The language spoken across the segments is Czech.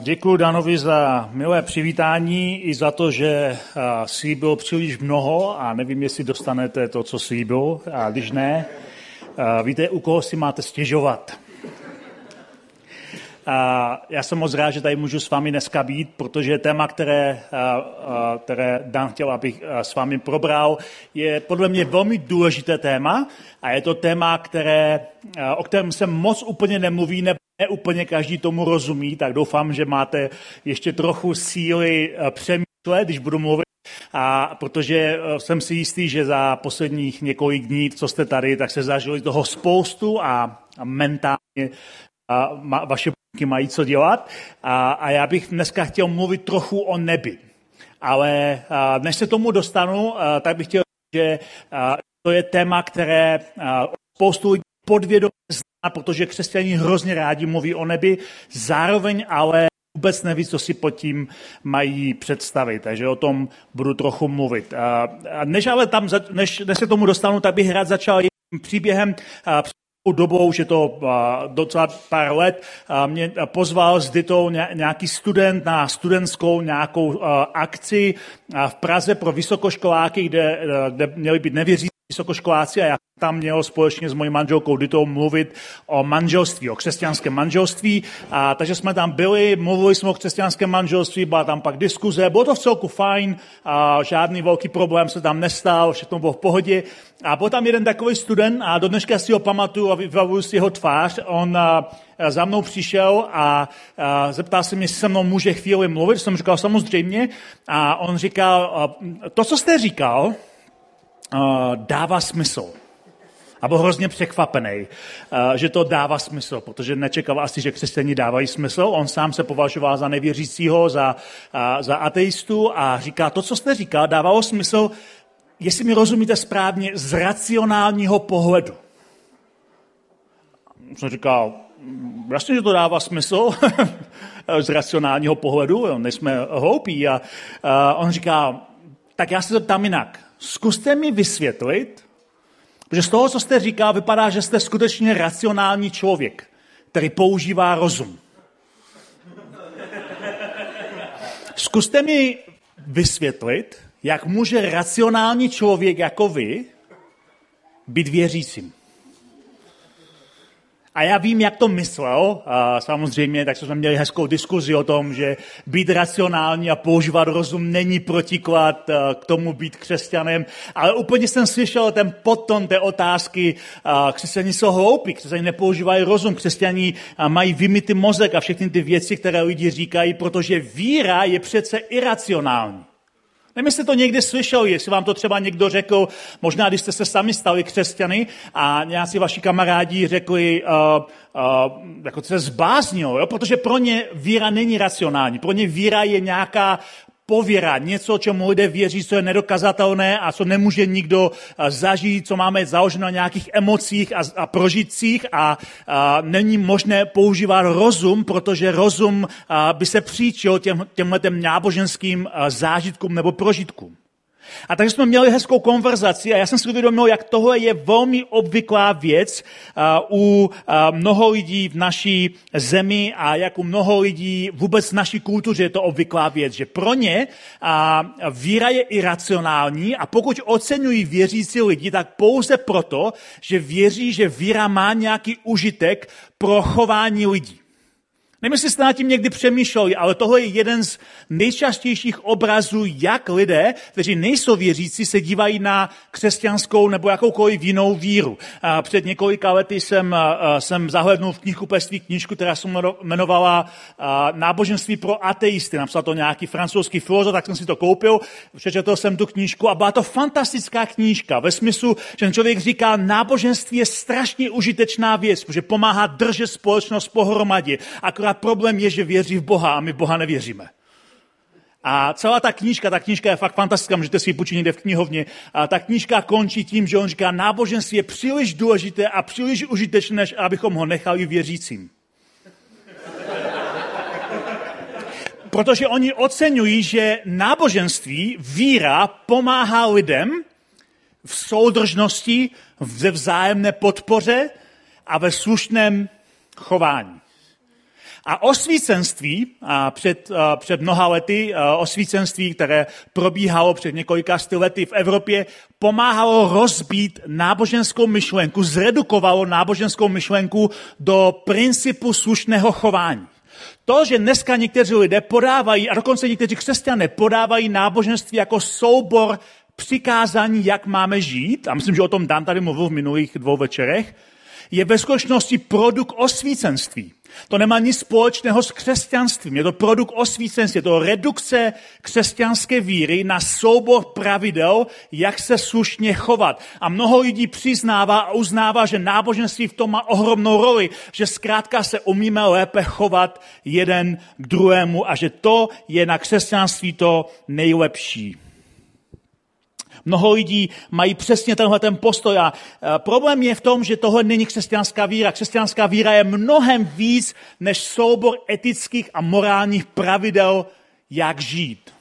Děkuji Danovi za milé přivítání i za to, že slíbil příliš mnoho a nevím, jestli dostanete to, co slíbil. A když ne, víte, u koho si máte stěžovat. A já jsem moc rád, že tady můžu s vámi dneska být, protože téma, které, které Dan chtěl, abych s vámi probral, je podle mě velmi důležité téma a je to téma, které, o kterém se moc úplně nemluví, nebo ne úplně každý tomu rozumí, tak doufám, že máte ještě trochu síly přemýšlet, když budu mluvit. A protože jsem si jistý, že za posledních několik dní, co jste tady, tak se zažili toho spoustu a mentálně a vaše mají co dělat. A, a já bych dneska chtěl mluvit trochu o nebi. Ale a, než se tomu dostanu, a, tak bych chtěl říct, že a, to je téma, které a, spoustu lidí podvědomě zná, protože křesťaní hrozně rádi mluví o nebi, zároveň ale vůbec neví, co si pod tím mají představit, takže o tom budu trochu mluvit. A než ale tam, než, než se tomu dostanu, tak bych rád začal příběhem dobou, že to docela pár let, mě pozval s Ditou nějaký student na studentskou nějakou akci v Praze pro vysokoškoláky, kde, kde měli být nevěřící vysokoškoláci a já tam měl společně s mojí manželkou Ditou mluvit o manželství, o křesťanském manželství. A, takže jsme tam byli, mluvili jsme o křesťanském manželství, byla tam pak diskuze, bylo to v celku fajn, a žádný velký problém se tam nestal, všechno bylo v pohodě. A byl tam jeden takový student a do dneška si ho pamatuju a vybavuju si jeho tvář. On a, za mnou přišel a, a zeptal se mě, jestli se mnou může chvíli mluvit. Jsem říkal samozřejmě. A on říkal, to, co jste říkal, dává smysl. A byl hrozně překvapený, že to dává smysl, protože nečekal asi, že křesťaní dávají smysl. On sám se považoval za nevěřícího, za, za ateistu a říká, to, co jste říkal, dávalo smysl, jestli mi rozumíte správně, z racionálního pohledu. Jsem říkal, jasně, že to dává smysl z racionálního pohledu, nejsme hloupí. A, a on říká, tak já se zeptám jinak. Zkuste mi vysvětlit, protože z toho, co jste říkal, vypadá, že jste skutečně racionální člověk, který používá rozum. Zkuste mi vysvětlit, jak může racionální člověk jako vy být věřícím. A já vím, jak to myslel. A samozřejmě, tak jsme měli hezkou diskuzi o tom, že být racionální a používat rozum není protiklad k tomu být křesťanem. Ale úplně jsem slyšel ten potom té otázky, křesťaní jsou hloupí, křesťaní nepoužívají rozum, křesťaní mají vymity mozek a všechny ty věci, které lidi říkají, protože víra je přece iracionální. Nevím, jestli to někdy slyšeli, jestli vám to třeba někdo řekl, možná když jste se sami stali křesťany a nějací vaši kamarádi řekli, uh, uh, jako se zbáznil, jo? protože pro ně víra není racionální. Pro ně víra je nějaká pověra, něco, čemu lidé věří, co je nedokazatelné a co nemůže nikdo zažít, co máme založeno na nějakých emocích a, a prožitcích a, a není možné používat rozum, protože rozum a, by se příčil těm, těmhle náboženským zážitkům nebo prožitkům. A takže jsme měli hezkou konverzaci a já jsem si uvědomil, jak tohle je velmi obvyklá věc uh, u uh, mnoho lidí v naší zemi a jak u mnoho lidí vůbec v naší kultuře je to obvyklá věc, že pro ně víra je iracionální a pokud oceňují věřící lidi, tak pouze proto, že věří, že víra má nějaký užitek pro chování lidí. Nevím, jestli jste nad tím někdy přemýšleli, ale tohle je jeden z nejčastějších obrazů, jak lidé, kteří nejsou věřící, se dívají na křesťanskou nebo jakoukoliv jinou víru. A před několika lety jsem, jsem zahlednul v knihkupectví knížku, která se jmenovala Náboženství pro ateisty. Napsal to nějaký francouzský filozof, tak jsem si to koupil, přečetl jsem tu knížku a byla to fantastická knížka ve smyslu, že ten člověk říká, náboženství je strašně užitečná věc, protože pomáhá držet společnost pohromadě. Akorát problém je, že věří v Boha a my Boha nevěříme. A celá ta knížka, ta knížka je fakt fantastická, můžete si ji počít někde v knihovně. A ta knížka končí tím, že on říká, náboženství je příliš důležité a příliš užitečné, než abychom ho nechali věřícím. Protože oni oceňují, že náboženství, víra pomáhá lidem v soudržnosti, ve vzájemné podpoře a ve slušném chování. A osvícenství a před, a před mnoha lety, osvícenství, které probíhalo před několika lety v Evropě, pomáhalo rozbít náboženskou myšlenku, zredukovalo náboženskou myšlenku do principu slušného chování. To, že dneska někteří lidé podávají, a dokonce někteří křesťané podávají náboženství jako soubor přikázání, jak máme žít, a myslím, že o tom Dan tady mluvil v minulých dvou večerech, je ve skutečnosti produkt osvícenství. To nemá nic společného s křesťanstvím. Je to produkt osvícenství, je to redukce křesťanské víry na soubor pravidel, jak se slušně chovat. A mnoho lidí přiznává a uznává, že náboženství v tom má ohromnou roli, že zkrátka se umíme lépe chovat jeden k druhému a že to je na křesťanství to nejlepší. Mnoho lidí mají přesně tenhle ten postoj a e, problém je v tom, že tohle není křesťanská víra. Křesťanská víra je mnohem víc než soubor etických a morálních pravidel, jak žít.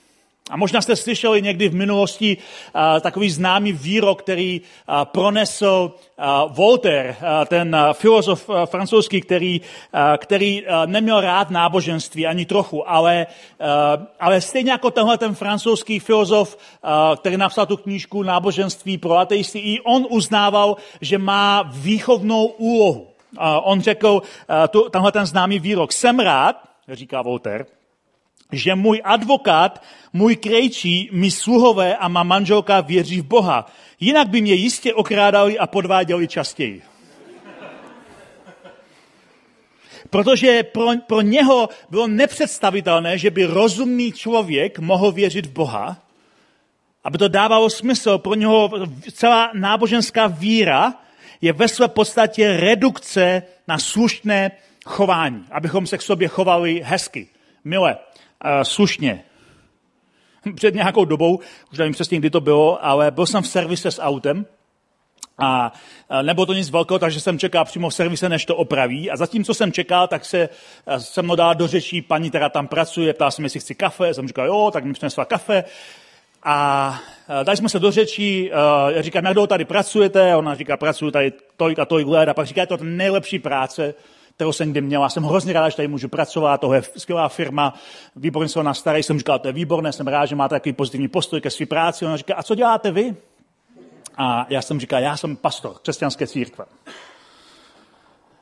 A možná jste slyšeli někdy v minulosti uh, takový známý výrok, který uh, pronesl uh, Voltaire, uh, ten uh, filozof uh, francouzský, který, uh, který uh, neměl rád náboženství ani trochu, ale, uh, ale stejně jako tenhle ten francouzský filozof, uh, který napsal tu knížku Náboženství pro ateisty, i on uznával, že má výchovnou úlohu. Uh, on řekl uh, tu, tenhle ten známý výrok, jsem rád, říká Voltaire, že můj advokát, můj krejčí, mi sluhové a má manželka věří v Boha. Jinak by mě jistě okrádali a podváděli častěji. Protože pro, pro něho bylo nepředstavitelné, že by rozumný člověk mohl věřit v Boha, aby to dávalo smysl. Pro něho celá náboženská víra je ve své podstatě redukce na slušné chování, abychom se k sobě chovali hezky, milé slušně. Před nějakou dobou, už nevím přesně, kdy to bylo, ale byl jsem v servise s autem a nebo to nic velkého, takže jsem čekal přímo v servise, než to opraví. A zatímco jsem čekal, tak se se mnou dala do řečí paní, která tam pracuje, ptala se mi, jestli chci kafe. Jsem říkal, jo, tak mi přinesla kafe. A dali jsme se do řečí, já říkám, jak tady pracujete? Ona říká, pracuji tady tolik a tolik let. A pak říká, je to nejlepší práce, kterou jsem kdy měl. Jsem hrozně rád, že tady můžu pracovat, tohle je skvělá firma, výborně se na staré. Jsem říkal, to je výborné, jsem rád, že máte takový pozitivní postoj ke své práci. Ona říká, a co děláte vy? A já jsem říkal, já jsem pastor křesťanské církve.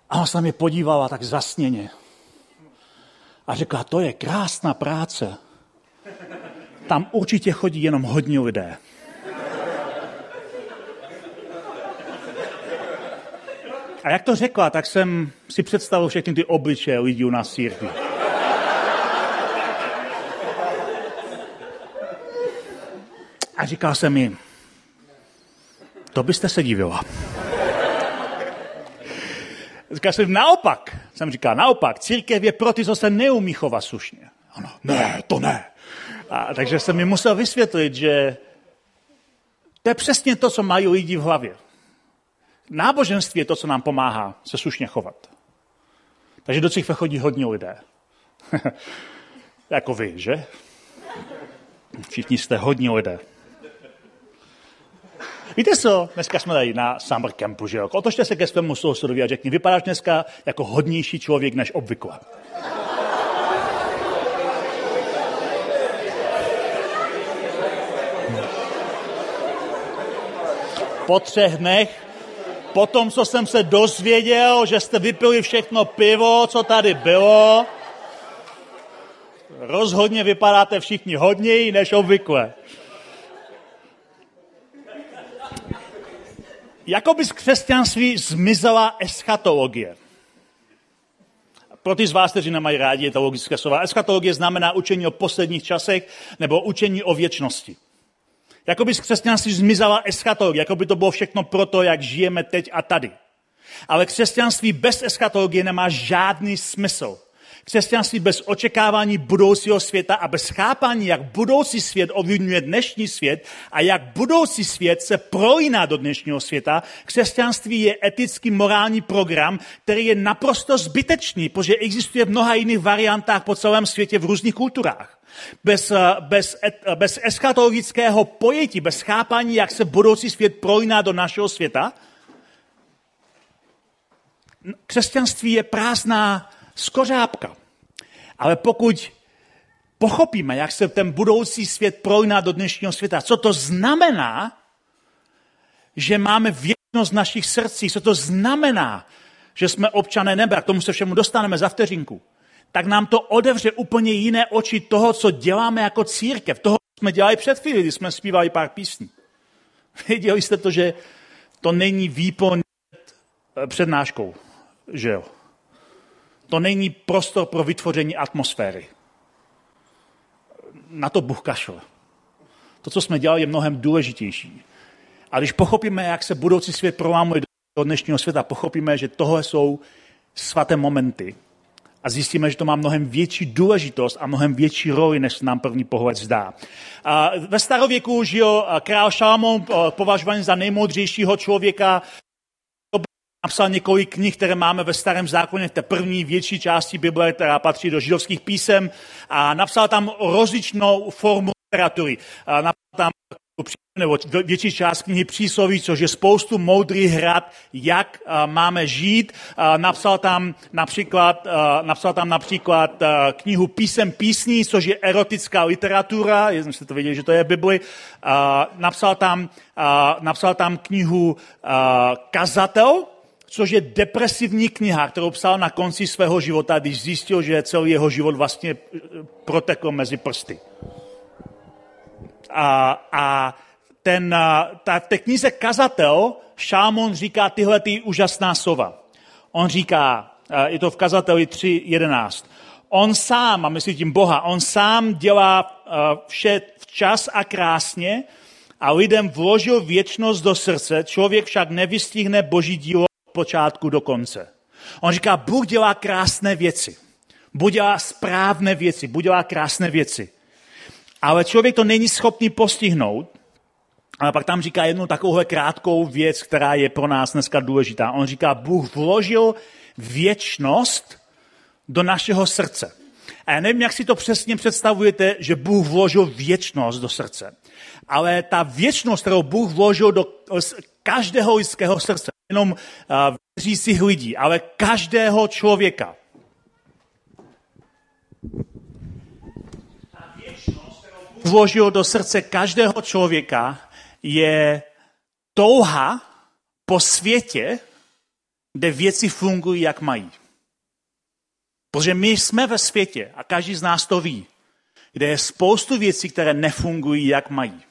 A ona se mě podívala tak zasněně. A řekla, to je krásná práce. Tam určitě chodí jenom hodně lidé. A jak to řekla, tak jsem si představil všechny ty obličeje lidí u nás církvi. A říkal jsem mi, to byste se divila. Říkal jsem, naopak. Jsem říkal, naopak, církev je pro ty, co se neumí chovat slušně. Ano, ne, to ne. A, takže jsem mi musel vysvětlit, že to je přesně to, co mají lidi v hlavě. Náboženství je to, co nám pomáhá se slušně chovat. Takže do církve chodí hodně lidé. jako vy, že? Všichni jste hodně lidé. Víte co? Dneska jsme tady na summer campu, že jo? Otočte se ke svému sousedovi a řekni, vypadáš dneska jako hodnější člověk než obvykle. Po třech dnech Potom, co jsem se dozvěděl, že jste vypili všechno pivo, co tady bylo, rozhodně vypadáte všichni hodněji než obvykle. Jakoby z křesťanství zmizela eschatologie. Pro ty z vás, kteří nemají rádi teologické slova, eschatologie znamená učení o posledních časech nebo učení o věčnosti. Jakoby z křesťanství zmizela eschatologie, jako by to bylo všechno proto, jak žijeme teď a tady. Ale křesťanství bez eschatologie nemá žádný smysl. Křesťanství bez očekávání budoucího světa a bez chápání, jak budoucí svět ovlivňuje dnešní svět a jak budoucí svět se prolíná do dnešního světa, křesťanství je etický morální program, který je naprosto zbytečný, protože existuje v mnoha jiných variantách po celém světě v různých kulturách. Bez, eh, bez, bez eschatologického pojetí, bez chápání, jak se budoucí svět prolíná do našeho světa, křesťanství je prázdná skořápka. Ale pokud pochopíme, jak se ten budoucí svět prolíná do dnešního světa, co to znamená, že máme věčnost v našich srdcích, co to znamená, že jsme občané nebe, a k tomu se všemu dostaneme za vteřinku, tak nám to odevře úplně jiné oči toho, co děláme jako církev, toho, co jsme dělali před chvíli, když jsme zpívali pár písní. Věděli jste to, že to není výpon přednáškou, že jo? To není prostor pro vytvoření atmosféry. Na to Bůh kašle. To, co jsme dělali, je mnohem důležitější. A když pochopíme, jak se budoucí svět prolámuje do dnešního světa, pochopíme, že tohle jsou svaté momenty a zjistíme, že to má mnohem větší důležitost a mnohem větší roli, než se nám první pohled zdá. Ve starověku žil král Šalamón, považovaný za nejmoudřejšího člověka napsal několik knih, které máme ve starém zákoně, té první větší části Bible, která patří do židovských písem a napsal tam rozličnou formu literatury. A napsal tam nebo větší část knihy přísloví, což je spoustu moudrých hrad, jak máme žít. Napsal tam například, napsal tam například knihu Písem písní, což je erotická literatura, jestli jste to věděli, že to je Bibli. Napsal tam, napsal tam knihu Kazatel, což je depresivní kniha, kterou psal na konci svého života, když zjistil, že celý jeho život vlastně eh, protekl mezi prsty. A, a ten, ta, v té knize Kazatel Šámon říká tyhle ty úžasná slova. On říká, je to v Kazateli 3.11, on sám, a myslí tím Boha, on sám dělá vše včas a krásně a lidem vložil věčnost do srdce, člověk však nevystihne boží dílo počátku do konce. On říká, Bůh dělá krásné věci. Bůh dělá správné věci, Bůh dělá krásné věci. Ale člověk to není schopný postihnout. Ale pak tam říká jednu takovouhle krátkou věc, která je pro nás dneska důležitá. On říká, Bůh vložil věčnost do našeho srdce. A já nevím, jak si to přesně představujete, že Bůh vložil věčnost do srdce. Ale ta věčnost, kterou Bůh vložil do každého lidského srdce, jenom věřících lidí, ale každého člověka. Vložil do srdce každého člověka, je touha po světě, kde věci fungují, jak mají. Protože my jsme ve světě a každý z nás to ví, kde je spoustu věcí, které nefungují, jak mají.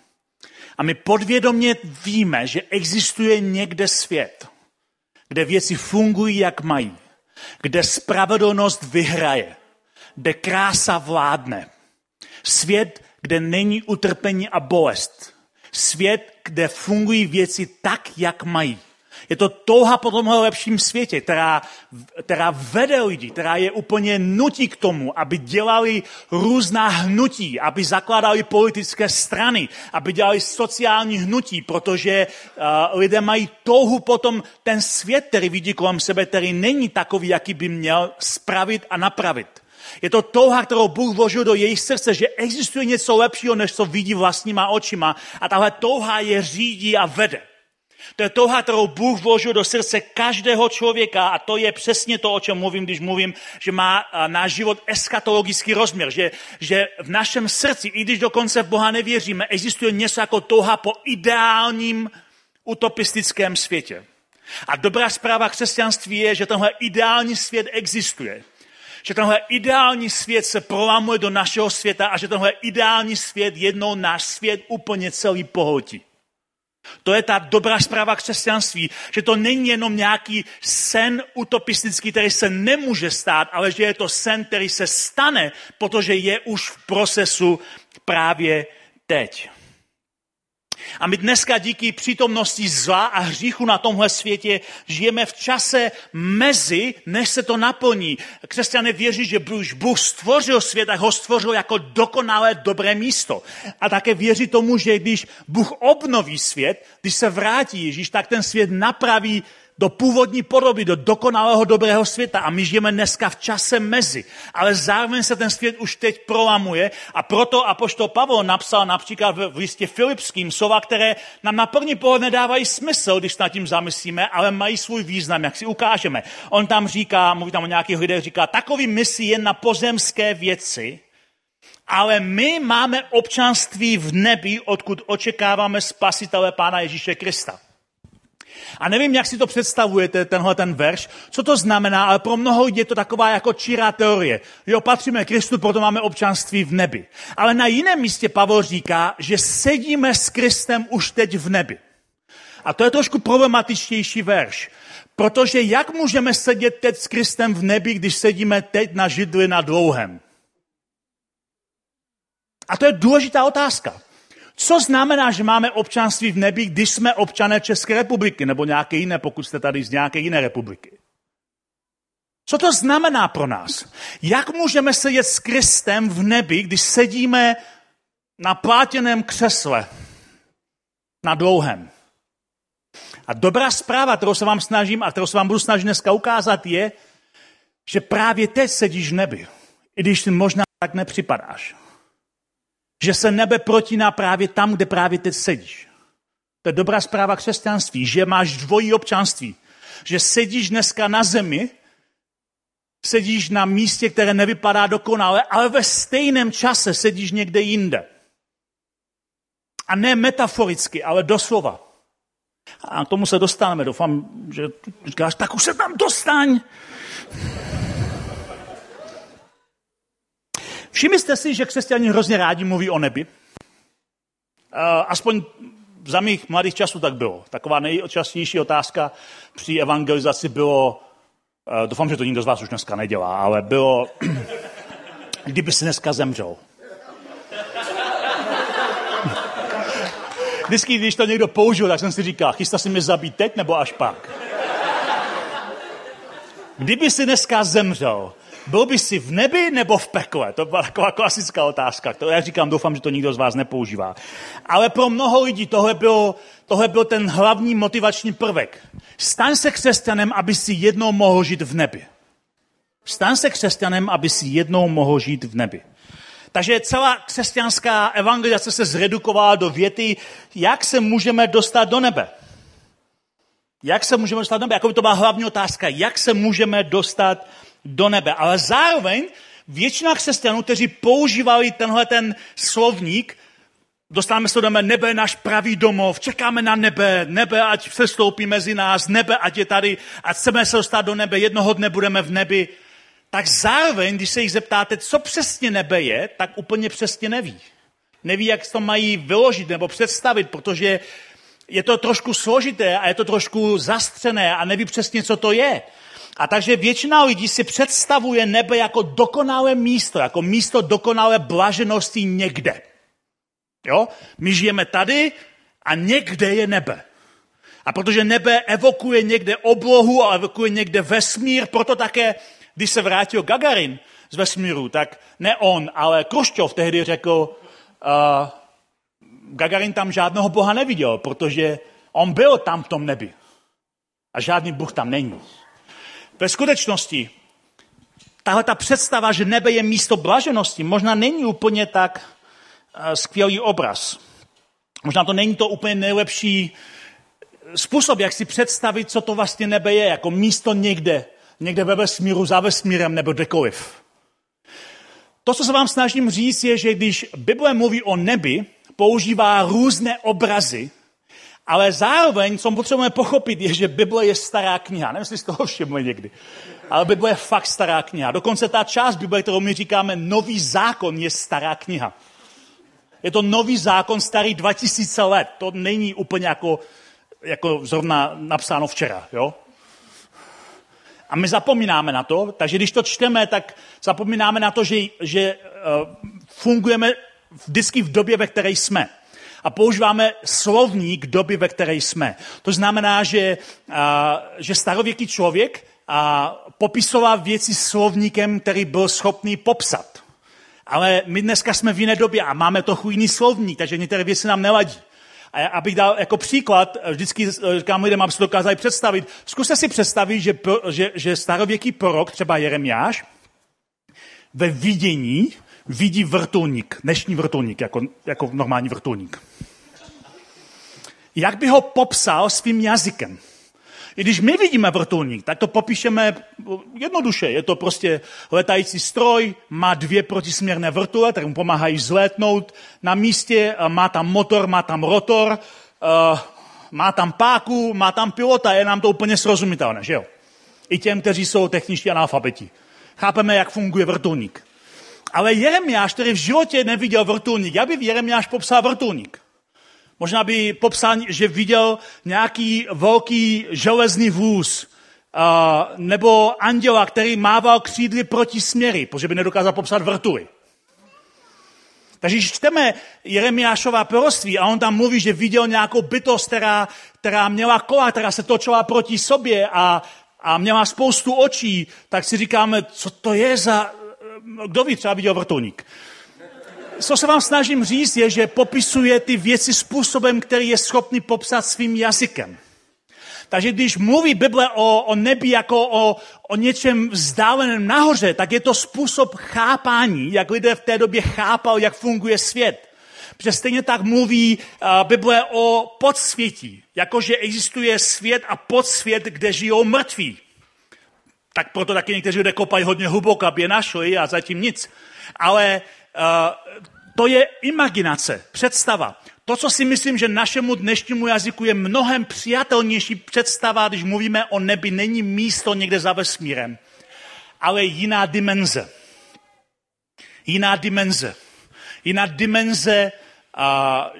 A my podvědomě víme, že existuje někde svět, kde věci fungují, jak mají, kde spravedlnost vyhraje, kde krása vládne. Svět, kde není utrpení a bolest. Svět, kde fungují věci tak, jak mají. Je to touha po tomhle lepším světě, která, která vede lidi, která je úplně nutí k tomu, aby dělali různá hnutí, aby zakládali politické strany, aby dělali sociální hnutí, protože uh, lidé mají touhu potom ten svět, který vidí kolem sebe, který není takový, jaký by měl spravit a napravit. Je to touha, kterou Bůh vložil do jejich srdce, že existuje něco lepšího, než co vidí vlastníma očima. A tahle touha je řídí a vede. To je touha, kterou Bůh vložil do srdce každého člověka a to je přesně to, o čem mluvím, když mluvím, že má náš život eskatologický rozměr, že, že v našem srdci, i když dokonce v Boha nevěříme, existuje něco jako touha po ideálním utopistickém světě. A dobrá zpráva křesťanství je, že tenhle ideální svět existuje. Že tenhle ideální svět se prolamuje do našeho světa a že tenhle ideální svět jednou náš svět úplně celý pohltí. To je ta dobrá zpráva křesťanství, že to není jenom nějaký sen utopistický, který se nemůže stát, ale že je to sen, který se stane, protože je už v procesu právě teď. A my dneska díky přítomnosti zla a hříchu na tomhle světě žijeme v čase mezi, než se to naplní. Křesťané věří, že už Bůh stvořil svět a ho stvořil jako dokonalé dobré místo. A také věří tomu, že když Bůh obnoví svět, když se vrátí Ježíš, tak ten svět napraví do původní podoby, do dokonalého dobrého světa. A my žijeme dneska v čase mezi. Ale zároveň se ten svět už teď prolamuje a proto apoštol Pavel napsal například v listě Filipským slova, které nám na první pohled nedávají smysl, když nad tím zamyslíme, ale mají svůj význam, jak si ukážeme. On tam říká, mluví tam o nějakých lidech, říká, takový myslí jen na pozemské věci, ale my máme občanství v nebi, odkud očekáváme spasitele Pána Ježíše Krista. A nevím, jak si to představujete, tenhle ten verš, co to znamená, ale pro mnoho je to taková jako čirá teorie. Jo, patříme Kristu, proto máme občanství v nebi. Ale na jiném místě Pavel říká, že sedíme s Kristem už teď v nebi. A to je trošku problematičtější verš. Protože jak můžeme sedět teď s Kristem v nebi, když sedíme teď na židli na dlouhém? A to je důležitá otázka. Co znamená, že máme občanství v nebi, když jsme občané České republiky nebo nějaké jiné, pokud jste tady z nějaké jiné republiky? Co to znamená pro nás? Jak můžeme sedět s Kristem v nebi, když sedíme na plátěném křesle, na dlouhém? A dobrá zpráva, kterou se vám snažím a kterou se vám budu snažit dneska ukázat, je, že právě teď sedíš v nebi, i když si možná tak nepřipadáš že se nebe protíná právě tam, kde právě teď sedíš. To je dobrá zpráva křesťanství, že máš dvojí občanství. Že sedíš dneska na zemi, sedíš na místě, které nevypadá dokonale, ale ve stejném čase sedíš někde jinde. A ne metaforicky, ale doslova. A k tomu se dostaneme. Doufám, že říkáš, tak už se tam dostaň. Všimli jste si, že křesťané hrozně rádi mluví o nebi? Aspoň za mých mladých časů tak bylo. Taková nejčastější otázka při evangelizaci bylo, doufám, že to nikdo z vás už dneska nedělá, ale bylo, kdyby si dneska zemřel. Vždycky, když to někdo použil, tak jsem si říkal, chystá si mě zabít teď nebo až pak? Kdyby si dneska zemřel, byl by si v nebi nebo v pekle? To byla taková klasická otázka. To já říkám, doufám, že to nikdo z vás nepoužívá. Ale pro mnoho lidí tohle byl, tohle byl ten hlavní motivační prvek. Staň se křesťanem, aby si jednou mohl žít v nebi. Staň se křesťanem, aby si jednou mohl žít v nebi. Takže celá křesťanská evangelizace se zredukovala do věty, jak se můžeme dostat do nebe. Jak se můžeme dostat do nebe? Jako by to byla hlavní otázka. Jak se můžeme dostat do nebe. Ale zároveň většina křesťanů, kteří používali tenhle ten slovník, dostáváme se do nebe, nebe je náš pravý domov, čekáme na nebe, nebe, ať se stoupí mezi nás, nebe, ať je tady, ať chceme se dostat do nebe, jednoho dne budeme v nebi. Tak zároveň, když se jich zeptáte, co přesně nebe je, tak úplně přesně neví. Neví, jak to mají vyložit nebo představit, protože je to trošku složité a je to trošku zastřené a neví přesně, co to je. A takže většina lidí si představuje nebe jako dokonalé místo, jako místo dokonalé blaženosti někde. Jo? My žijeme tady a někde je nebe. A protože nebe evokuje někde oblohu a evokuje někde vesmír, proto také, když se vrátil Gagarin z vesmíru, tak ne on, ale Kruščov tehdy řekl, uh, Gagarin tam žádného boha neviděl, protože on byl tam v tom nebi. A žádný Bůh tam není. Ve skutečnosti tahle ta představa, že nebe je místo blaženosti, možná není úplně tak uh, skvělý obraz. Možná to není to úplně nejlepší způsob, jak si představit, co to vlastně nebe je, jako místo někde, někde ve vesmíru, za vesmírem nebo kdekoliv. To, co se vám snažím říct, je, že když Bible mluví o nebi, používá různé obrazy, ale zároveň, co potřebujeme pochopit, je, že Bible je stará kniha. Nevím, jestli jste toho všimli někdy. Ale Bible je fakt stará kniha. Dokonce ta část Bible, kterou my říkáme nový zákon, je stará kniha. Je to nový zákon starý 2000 let. To není úplně jako, jako zrovna napsáno včera. Jo? A my zapomínáme na to, takže když to čteme, tak zapomínáme na to, že, že uh, fungujeme vždycky v době, ve které jsme. A používáme slovník doby, ve které jsme. To znamená, že, a, že starověký člověk a, popisoval věci slovníkem, který byl schopný popsat. Ale my dneska jsme v jiné době a máme to jiný slovník, takže některé věci nám nevadí. A abych dal jako příklad, vždycky říkám lidem, aby si dokázali představit, zkuste si představit, že, že, že starověký prorok, třeba Jeremiáš, ve vidění vidí vrtulník, dnešní vrtulník, jako, jako normální vrtulník. Jak by ho popsal svým jazykem? I když my vidíme vrtulník, tak to popíšeme jednoduše. Je to prostě letající stroj, má dvě protisměrné vrtule, které mu pomáhají zlétnout na místě, má tam motor, má tam rotor, má tam páku, má tam pilota, je nám to úplně srozumitelné, že jo? I těm, kteří jsou techničtí analfabeti. Chápeme, jak funguje vrtulník. Ale Jeremiáš, který v životě neviděl vrtulník, já bych Jeremiáš popsal vrtulník. Možná by popsal, že viděl nějaký velký železný vůz, nebo anděla, který mával křídly proti směry, protože by nedokázal popsat vrtuly. Takže když čteme Jeremiášová proroctví a on tam mluví, že viděl nějakou bytost, která, která měla kola, která se točila proti sobě a, a měla spoustu očí, tak si říkáme, co to je za... Kdo ví, třeba viděl vrtulník co se vám snažím říct, je, že popisuje ty věci způsobem, který je schopný popsat svým jazykem. Takže když mluví Bible o, o nebi jako o, o něčem vzdáleném nahoře, tak je to způsob chápání, jak lidé v té době chápali, jak funguje svět. Protože stejně tak mluví uh, Bible o podsvětí, jakože existuje svět a podsvět, kde žijou mrtví. Tak proto taky někteří lidé kopají hodně hluboko, aby je našli a zatím nic. Ale uh, to je imaginace, představa. To, co si myslím, že našemu dnešnímu jazyku je mnohem přijatelnější představa, když mluvíme o nebi, není místo někde za vesmírem, ale jiná dimenze. Jiná dimenze. Jiná dimenze uh,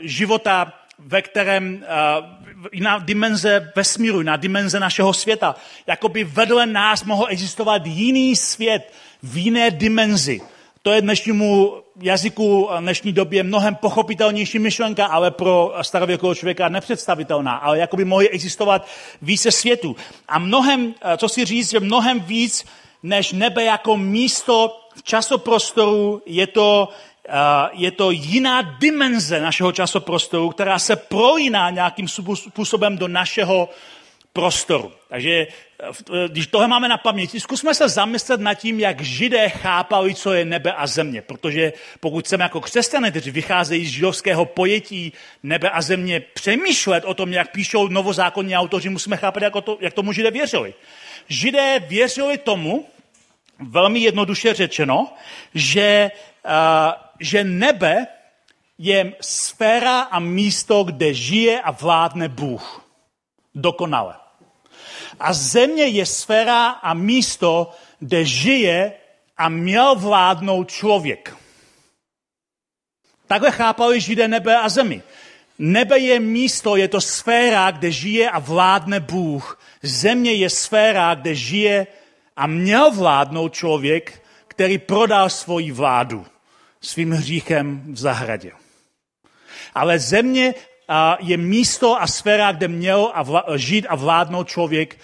života, ve kterém, uh, jiná dimenze vesmíru, jiná dimenze našeho světa. Jakoby vedle nás mohl existovat jiný svět v jiné dimenzi. To je dnešnímu jazyku dnešní době mnohem pochopitelnější myšlenka, ale pro starověkého člověka nepředstavitelná. Ale jako by mohly existovat více světů. A mnohem, co si říct, že mnohem víc než nebe jako místo v časoprostoru je to, je to jiná dimenze našeho časoprostoru, která se prolíná nějakým způsobem do našeho prostoru. Takže eh, eh, když tohle máme na paměti, zkusme se zamyslet nad tím, jak židé chápali, co je nebe a země. Protože pokud chceme jako křesťané, kteří vycházejí z židovského pojetí nebe a země, přemýšlet o tom, jak píšou novozákonní autoři, musíme chápat, jak, to, jak tomu židé věřili. Židé věřili tomu, velmi jednoduše řečeno, že, že nebe je sféra a místo, kde žije a vládne Bůh. Dokonale. A země je sféra a místo, kde žije a měl vládnout člověk. Takhle chápali židé nebe a zemi. Nebe je místo, je to sféra, kde žije a vládne Bůh. Země je sféra, kde žije a měl vládnout člověk, který prodal svoji vládu svým hříchem v zahradě. Ale země je místo a sféra, kde měl žít a vládnout člověk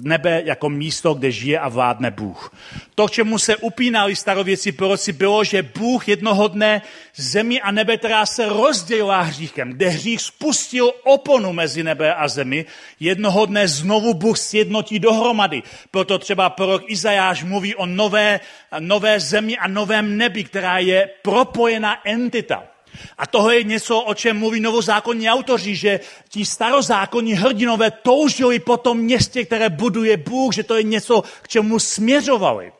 nebe jako místo, kde žije a vládne Bůh. To, čemu se upínali starověcí proroci, bylo, že Bůh jednoho dne zemi a nebe, která se rozdělila hříchem, kde hřích spustil oponu mezi nebe a zemi, jednoho dne znovu Bůh sjednotí dohromady. Proto třeba prorok Izajáš mluví o nové, nové zemi a novém nebi, která je propojená entita. A toho je něco, o čem mluví novozákonní autoři, že ti starozákonní hrdinové toužili po tom městě, které buduje Bůh, že to je něco, k čemu směřovali.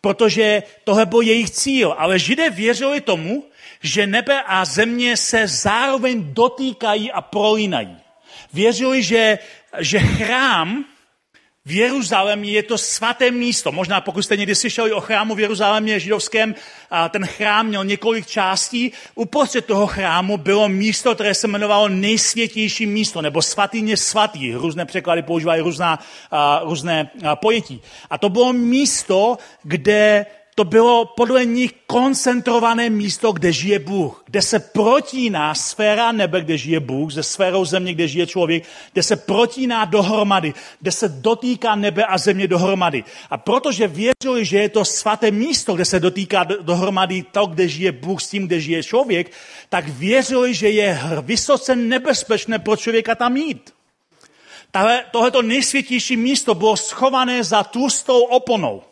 Protože tohle byl jejich cíl. Ale židé věřili tomu, že nebe a země se zároveň dotýkají a prolínají. Věřili, že, že chrám v Jeruzalémě je to svaté místo. Možná pokud jste někdy slyšeli o chrámu v Jeruzalémě židovském, ten chrám měl několik částí. Uprostřed toho chrámu bylo místo, které se jmenovalo nejsvětější místo, nebo svatýně svatý. Různé překlady používají různá, různé pojetí. A to bylo místo, kde to bylo podle nich koncentrované místo, kde žije Bůh, kde se protíná sféra nebe, kde žije Bůh, ze sférou země, kde žije člověk, kde se protíná dohromady, kde se dotýká nebe a země dohromady. A protože věřili, že je to svaté místo, kde se dotýká dohromady to, kde žije Bůh s tím, kde žije člověk, tak věřili, že je vysoce nebezpečné pro člověka tam jít. Tahle, tohleto nejsvětější místo bylo schované za tlustou oponou.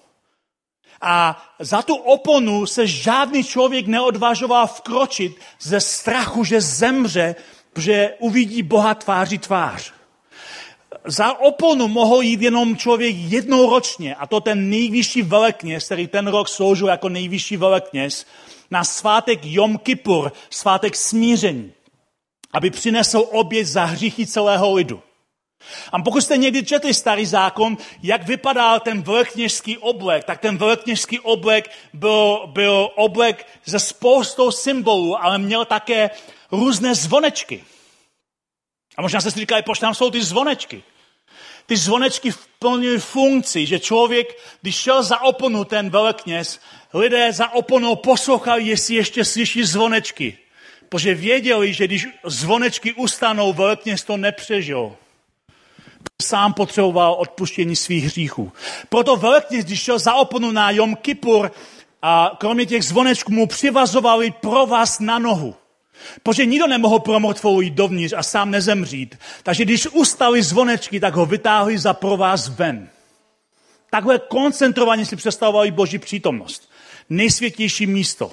A za tu oponu se žádný člověk neodvažoval vkročit ze strachu, že zemře, že uvidí Boha tváří tvář. Za oponu mohl jít jenom člověk jednou ročně, a to ten nejvyšší velekněz, který ten rok sloužil jako nejvyšší velekněz, na svátek Jom Kippur, svátek smíření, aby přinesl oběť za hříchy celého lidu. A pokud jste někdy četli starý zákon, jak vypadal ten velekněžský oblek, tak ten velekněžský oblek byl, byl oblek ze spoustou symbolů, ale měl také různé zvonečky. A možná jste si říkali, proč tam jsou ty zvonečky? Ty zvonečky plnily funkci, že člověk, když šel za oponu ten velekněz, lidé za oponou poslouchali, jestli ještě slyší zvonečky. Protože věděli, že když zvonečky ustanou, velekněz to nepřežil sám potřeboval odpuštění svých hříchů. Proto velekněz, když šel za oponu na Jom Kippur, a kromě těch zvonečků mu přivazovali pro vás na nohu. Protože nikdo nemohl promrtvou jít dovnitř a sám nezemřít. Takže když ustali zvonečky, tak ho vytáhli za pro vás ven. Takhle koncentrovaně si představovali Boží přítomnost. Nejsvětější místo.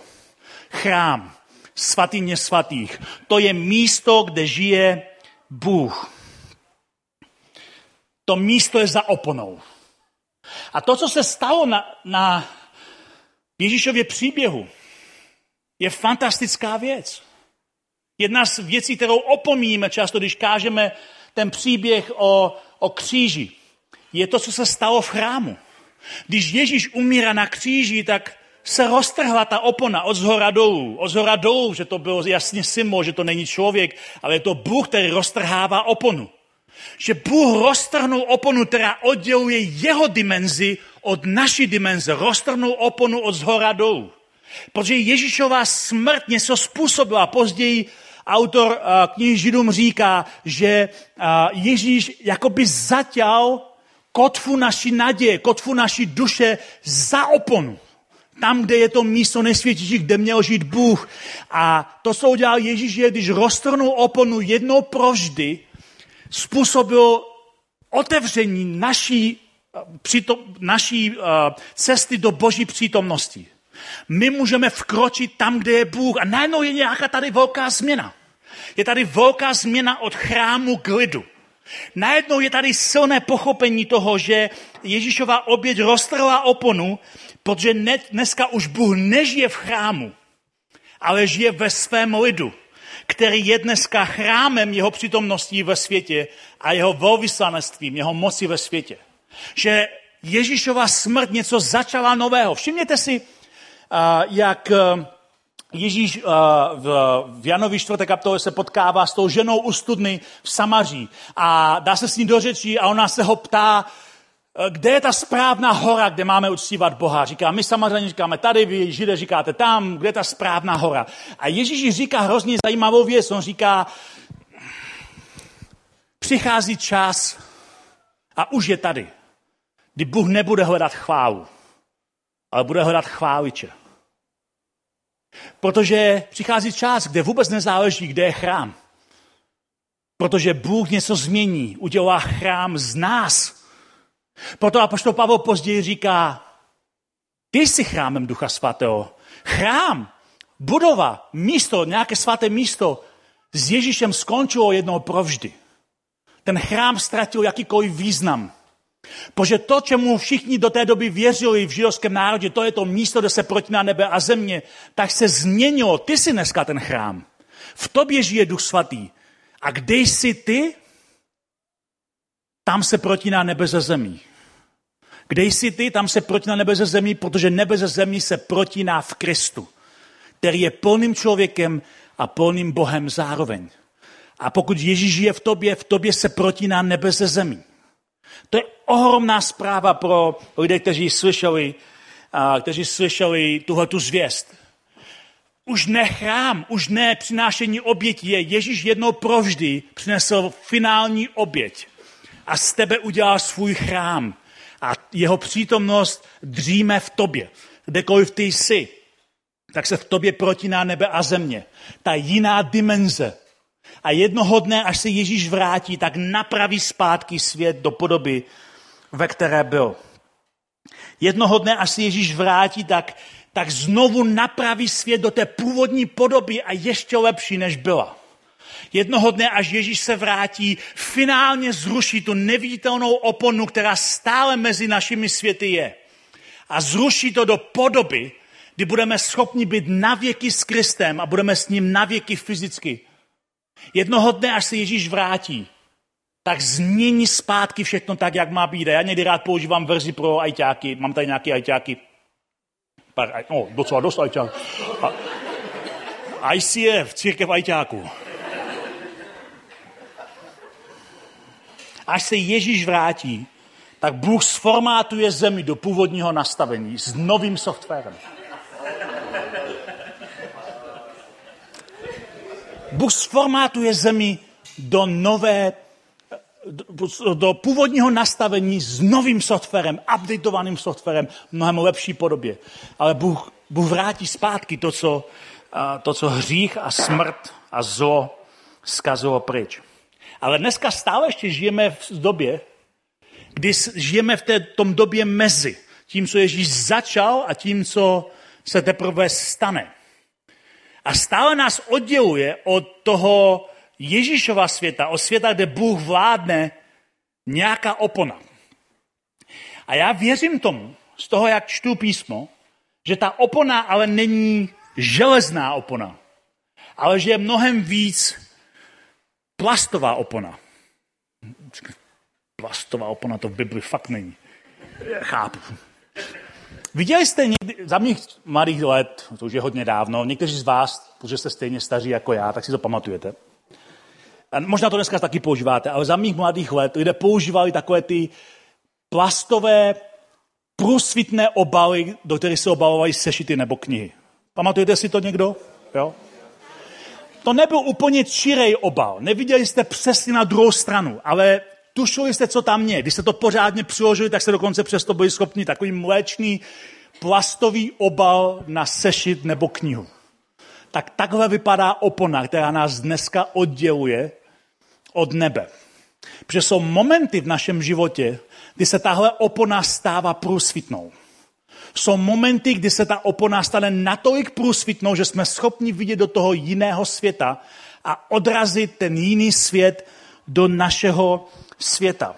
Chrám. Svatyně svatých. To je místo, kde žije Bůh to místo je za oponou. A to, co se stalo na, na Ježíšově příběhu, je fantastická věc. Jedna z věcí, kterou opomíníme často, když kážeme ten příběh o, o kříži, je to, co se stalo v chrámu. Když Ježíš umírá na kříži, tak se roztrhla ta opona od zhora dolů. Od zhora dolů, že to bylo jasně symbol, že to není člověk, ale je to Bůh, který roztrhává oponu že Bůh roztrhnul oponu, která odděluje jeho dimenzi od naší dimenze. Roztrhnul oponu od zhora dolů. Protože Ježíšová smrt něco způsobila. Později autor knihy Židům říká, že Ježíš jakoby zatěl kotvu naší naděje, kotvu naší duše za oponu. Tam, kde je to místo nesvětící, kde měl žít Bůh. A to, co udělal Ježíš, je, když roztrhnul oponu jednou provždy, způsobil otevření naší, přitom, naší uh, cesty do boží přítomnosti. My můžeme vkročit tam, kde je Bůh a najednou je nějaká tady velká změna. Je tady velká změna od chrámu k lidu. Najednou je tady silné pochopení toho, že Ježíšová oběť roztrhla oponu, protože dneska už Bůh nežije v chrámu, ale žije ve svém lidu který je dneska chrámem jeho přítomností ve světě a jeho velvyslanectvím, jeho moci ve světě. Že Ježíšova smrt něco začala nového. Všimněte si, jak Ježíš v Janovi 4. kapitole se potkává s tou ženou u studny v Samaří a dá se s ní do řečí a ona se ho ptá, Eh, kde je ta správná hora, kde máme uctívat Boha? Říká, my samozřejmě říkáme tady, vy židé říkáte tam, kde je ta správná hora? A Ježíš říká hrozně zajímavou věc. On říká, přichází čas a už je tady, kdy Bůh nebude hledat chválu, ale bude hledat chváliče. Protože přichází čas, kde vůbec nezáleží, kde je chrám. Protože Bůh něco změní, udělá chrám z nás, proto apoštol Pavel později říká, ty jsi chrámem Ducha Svatého. Chrám, budova, místo, nějaké svaté místo s Ježíšem skončilo jednou provždy. Ten chrám ztratil jakýkoliv význam. Protože to, čemu všichni do té doby věřili v židovském národě, to je to místo, kde se protíná nebe a země, tak se změnilo. Ty jsi dneska ten chrám. V tobě žije Duch Svatý. A kde jsi ty? Tam se protíná nebe ze zemí. Kde jsi ty? Tam se protíná nebe ze zemí, protože nebe ze zemí se protíná v Kristu, který je plným člověkem a plným Bohem zároveň. A pokud Ježíš žije v tobě, v tobě se protíná nebe ze zemí. To je ohromná zpráva pro lidi, kteří slyšeli kteří slyšeli tuhle tu zvěst. Už ne chrám, už ne přinášení obětí je. Ježíš jednou provždy přinesl finální oběť a z tebe udělal svůj chrám. A jeho přítomnost dříme v tobě. Kdekoliv ty jsi, tak se v tobě protiná nebe a země. Ta jiná dimenze. A jednoho dne, až se Ježíš vrátí, tak napraví zpátky svět do podoby, ve které byl. Jednoho dne, až se Ježíš vrátí, tak, tak znovu napraví svět do té původní podoby a ještě lepší, než byla. Jednoho dne, až Ježíš se vrátí, finálně zruší tu neviditelnou oponu, která stále mezi našimi světy je. A zruší to do podoby, kdy budeme schopni být navěky s Kristem a budeme s ním navěky fyzicky. Jednoho dne, až se Ježíš vrátí, tak změní zpátky všechno tak, jak má být. Já někdy rád používám verzi pro ajťáky. Mám tady nějaké ajťáky. No, docela dost ajťáků. ICF, církev ajťáků. Až se Ježíš vrátí, tak Bůh sformátuje zemi do původního nastavení s novým softwarem. Bůh sformátuje zemi do nové, do, do původního nastavení s novým softwarem, updatovaným softwarem, mnohem lepší podobě. Ale Bůh, Bůh vrátí zpátky to co, to, co hřích a smrt a zlo zkazilo pryč. Ale dneska stále ještě žijeme v době, kdy žijeme v té, tom době mezi tím, co Ježíš začal a tím, co se teprve stane. A stále nás odděluje od toho Ježíšova světa, od světa, kde Bůh vládne, nějaká opona. A já věřím tomu, z toho, jak čtu písmo, že ta opona ale není železná opona, ale že je mnohem víc plastová opona. Plastová opona to v Bibli fakt není. Chápu. Viděli jste někdy, za mých mladých let, to už je hodně dávno, někteří z vás, protože jste stejně staří jako já, tak si to pamatujete. A možná to dneska taky používáte, ale za mých mladých let lidé používali takové ty plastové průsvitné obaly, do kterých se obalovaly sešity nebo knihy. Pamatujete si to někdo? Jo? To nebyl úplně čirej obal. Neviděli jste přesně na druhou stranu, ale tušili jste, co tam je. Když jste to pořádně přiložili, tak se dokonce přesto byli schopni takový mléčný plastový obal na sešit nebo knihu. Tak takhle vypadá opona, která nás dneska odděluje od nebe. Protože jsou momenty v našem životě, kdy se tahle opona stává průsvitnou. Jsou momenty, kdy se ta opona stane natolik průsvitnou, že jsme schopni vidět do toho jiného světa a odrazit ten jiný svět do našeho světa.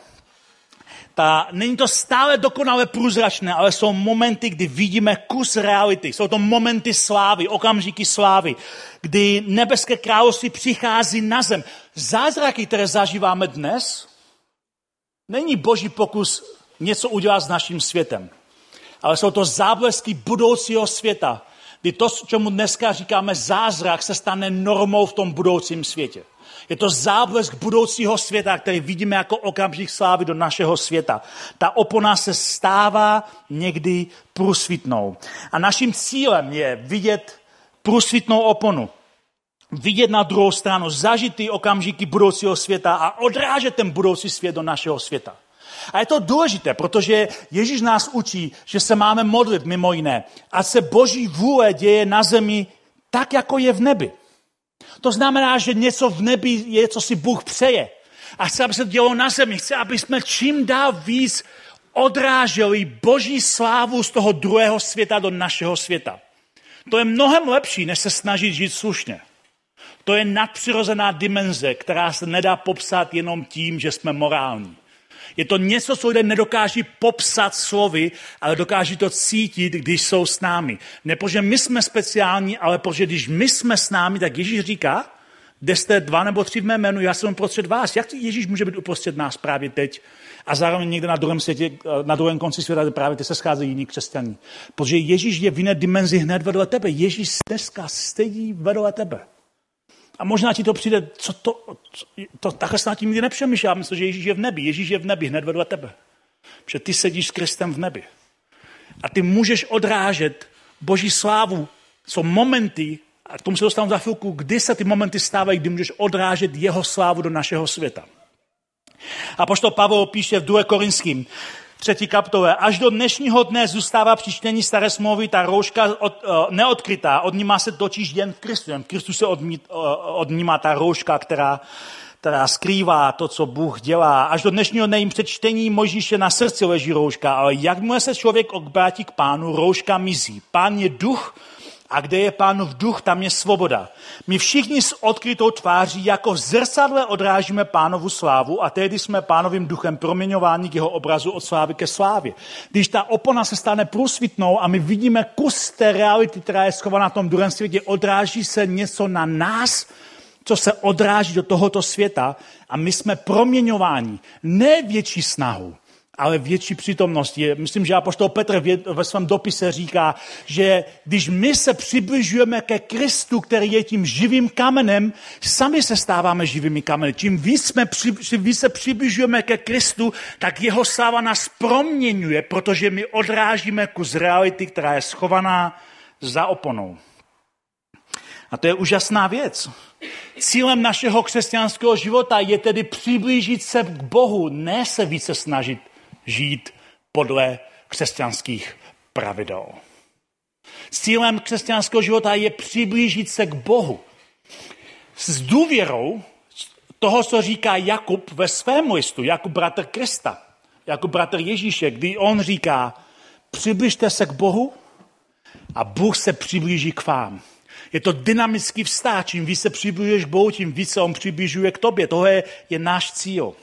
Ta, není to stále dokonale průzračné, ale jsou momenty, kdy vidíme kus reality. Jsou to momenty slávy, okamžiky slávy, kdy nebeské království přichází na zem. Zázraky, které zažíváme dnes, není boží pokus něco udělat s naším světem. Ale jsou to záblesky budoucího světa, kdy to, čemu dneska říkáme zázrak, se stane normou v tom budoucím světě. Je to záblesk budoucího světa, který vidíme jako okamžik slávy do našeho světa. Ta opona se stává někdy průsvitnou. A naším cílem je vidět průsvitnou oponu. Vidět na druhou stranu, zažít ty okamžiky budoucího světa a odrážet ten budoucí svět do našeho světa. A je to důležité, protože Ježíš nás učí, že se máme modlit mimo jiné. A se boží vůle děje na zemi tak, jako je v nebi. To znamená, že něco v nebi je, co si Bůh přeje. A chce, aby se dělo na zemi. Chce, aby jsme čím dál víc odráželi boží slávu z toho druhého světa do našeho světa. To je mnohem lepší, než se snažit žít slušně. To je nadpřirozená dimenze, která se nedá popsat jenom tím, že jsme morální. Je to něco, co lidé nedokáží popsat slovy, ale dokáží to cítit, když jsou s námi. Ne, protože my jsme speciální, ale protože když my jsme s námi, tak Ježíš říká, kde jste dva nebo tři v mé jménu, já jsem uprostřed vás. Jak Ježíš může být uprostřed nás právě teď? A zároveň někde na druhém světě, na druhém konci světa, právě ty se scházejí jiní křesťaní. Protože Ježíš je v jiné dimenzi hned vedle tebe. Ježíš dneska sedí vedle tebe. A možná ti to přijde, co to, co, to takhle snad tím nikdy nepřemýšlím. Já myslím, že Ježíš je v nebi. Ježíš je v nebi hned vedle tebe. Protože ty sedíš s Kristem v nebi. a ty můžeš odrážet Boží slávu. Jsou momenty, a k tomu se dostanu za chvilku, kdy se ty momenty stávají, kdy můžeš odrážet jeho slávu do našeho světa. A poštol Pavel píše v 2. Korinským, třetí kapitole. Až do dnešního dne zůstává při čtení staré smlouvy ta rouška od, uh, neodkrytá. Odnímá se totiž jen v Kristu. Jen v Kristu se odmít, uh, odnímá ta rouška, která, která skrývá to, co Bůh dělá. Až do dnešního dne jim před čtení Mojžíše na srdci leží rouška. Ale jakmile se člověk obrátí k pánu, rouška mizí. Pán je duch, a kde je pánův duch, tam je svoboda. My všichni s odkrytou tváří jako v zrcadle odrážíme pánovu slávu a tehdy jsme pánovým duchem proměňováni k jeho obrazu od slávy ke slávě. Když ta opona se stane průsvitnou a my vidíme kus té reality, která je schovaná v tom druhém světě, odráží se něco na nás, co se odráží do tohoto světa a my jsme proměňováni. Ne větší snahu, ale větší přítomnost. Je, myslím, že apoštol Petr ve svém dopise říká, že když my se přibližujeme ke Kristu, který je tím živým kamenem, sami se stáváme živými kameny. Čím víc, jsme, čím víc se přibližujeme ke Kristu, tak jeho sláva nás proměňuje, protože my odrážíme kus reality, která je schovaná za oponou. A to je úžasná věc. Cílem našeho křesťanského života je tedy přiblížit se k Bohu, ne se více snažit žít podle křesťanských pravidel. Cílem křesťanského života je přiblížit se k Bohu. S důvěrou toho, co říká Jakub ve svém listu, Jakub bratr Krista, Jakub bratr Ježíše, kdy on říká, přibližte se k Bohu a Bůh se přiblíží k vám. Je to dynamický vztah. Čím více se přibližuješ k Bohu, tím více on přibližuje k tobě. Tohle je náš cíl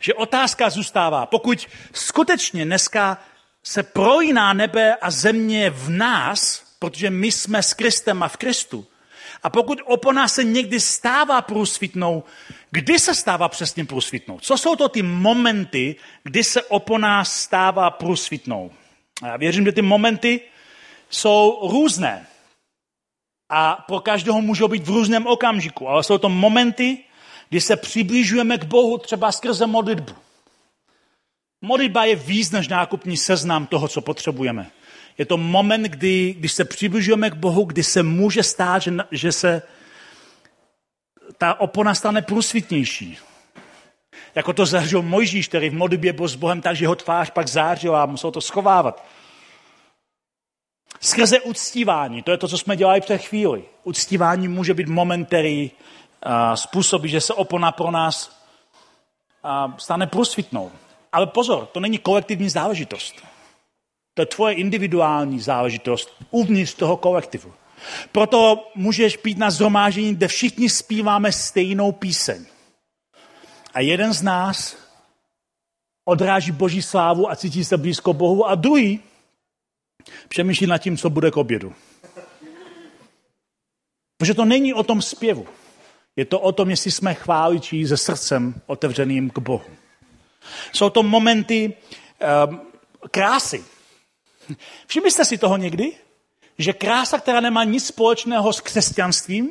že otázka zůstává, pokud skutečně dneska se projíná nebe a země v nás, protože my jsme s Kristem a v Kristu, a pokud opona se někdy stává průsvitnou, kdy se stává přesně průsvitnou? Co jsou to ty momenty, kdy se opona stává průsvitnou? A já věřím, že ty momenty jsou různé. A pro každého můžou být v různém okamžiku, ale jsou to momenty, kdy se přiblížujeme k Bohu třeba skrze modlitbu. Modlitba je víc než nákupní seznam toho, co potřebujeme. Je to moment, kdy, když se přibližujeme k Bohu, kdy se může stát, že, že se ta opona stane průsvitnější. Jako to zažil Mojžíš, který v modlitbě byl s Bohem tak, že jeho tvář pak zářila a musel to schovávat. Skrze uctívání, to je to, co jsme dělali před chvíli. Uctívání může být moment, který způsobí, že se opona pro nás stane průsvitnou. Ale pozor, to není kolektivní záležitost. To je tvoje individuální záležitost uvnitř toho kolektivu. Proto můžeš být na zhromáždění, kde všichni zpíváme stejnou píseň. A jeden z nás odráží Boží slávu a cítí se blízko Bohu a druhý přemýšlí nad tím, co bude k obědu. Protože to není o tom zpěvu. Je to o tom, jestli jsme chváličí se srdcem otevřeným k Bohu. Jsou to momenty um, krásy. Všimli jste si toho někdy? Že krása, která nemá nic společného s křesťanstvím,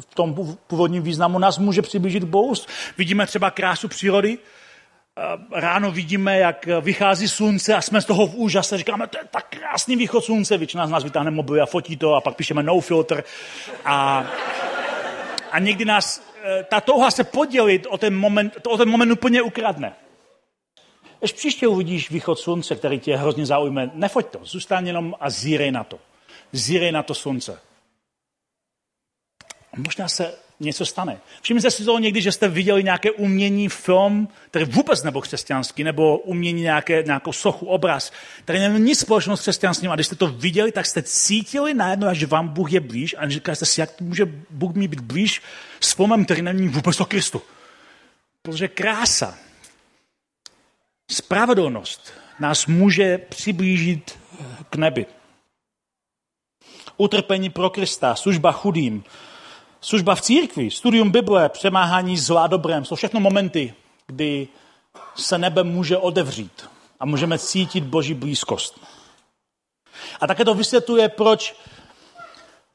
v tom původním významu nás může přiblížit k Bohu. Vidíme třeba krásu přírody, ráno vidíme, jak vychází slunce a jsme z toho v úžase. Říkáme, to je tak krásný východ slunce. Většina z nás vytáhne mobil a fotí to a pak píšeme no filter. A a někdy nás eh, ta touha se podělit o ten moment, o ten moment úplně ukradne. Až příště uvidíš východ slunce, který tě hrozně zaujme, nefoď to, zůstaň jenom a zírej na to. Zírej na to slunce. Možná se něco stane. Všimněte si toho někdy, že jste viděli nějaké umění, film, který vůbec nebo křesťanský, nebo umění nějaké, nějakou sochu, obraz, který nemá nic společného s křesťanstvím. A když jste to viděli, tak jste cítili najednou, že vám Bůh je blíž a říkáte si, jak může Bůh mi být blíž s filmem, který není vůbec o Kristu. Protože krása, spravedlnost nás může přiblížit k nebi. Utrpení pro Krista, služba chudým, služba v církvi, studium Bible, přemáhání zla dobrem, jsou všechno momenty, kdy se nebe může otevřít a můžeme cítit Boží blízkost. A také to vysvětluje, proč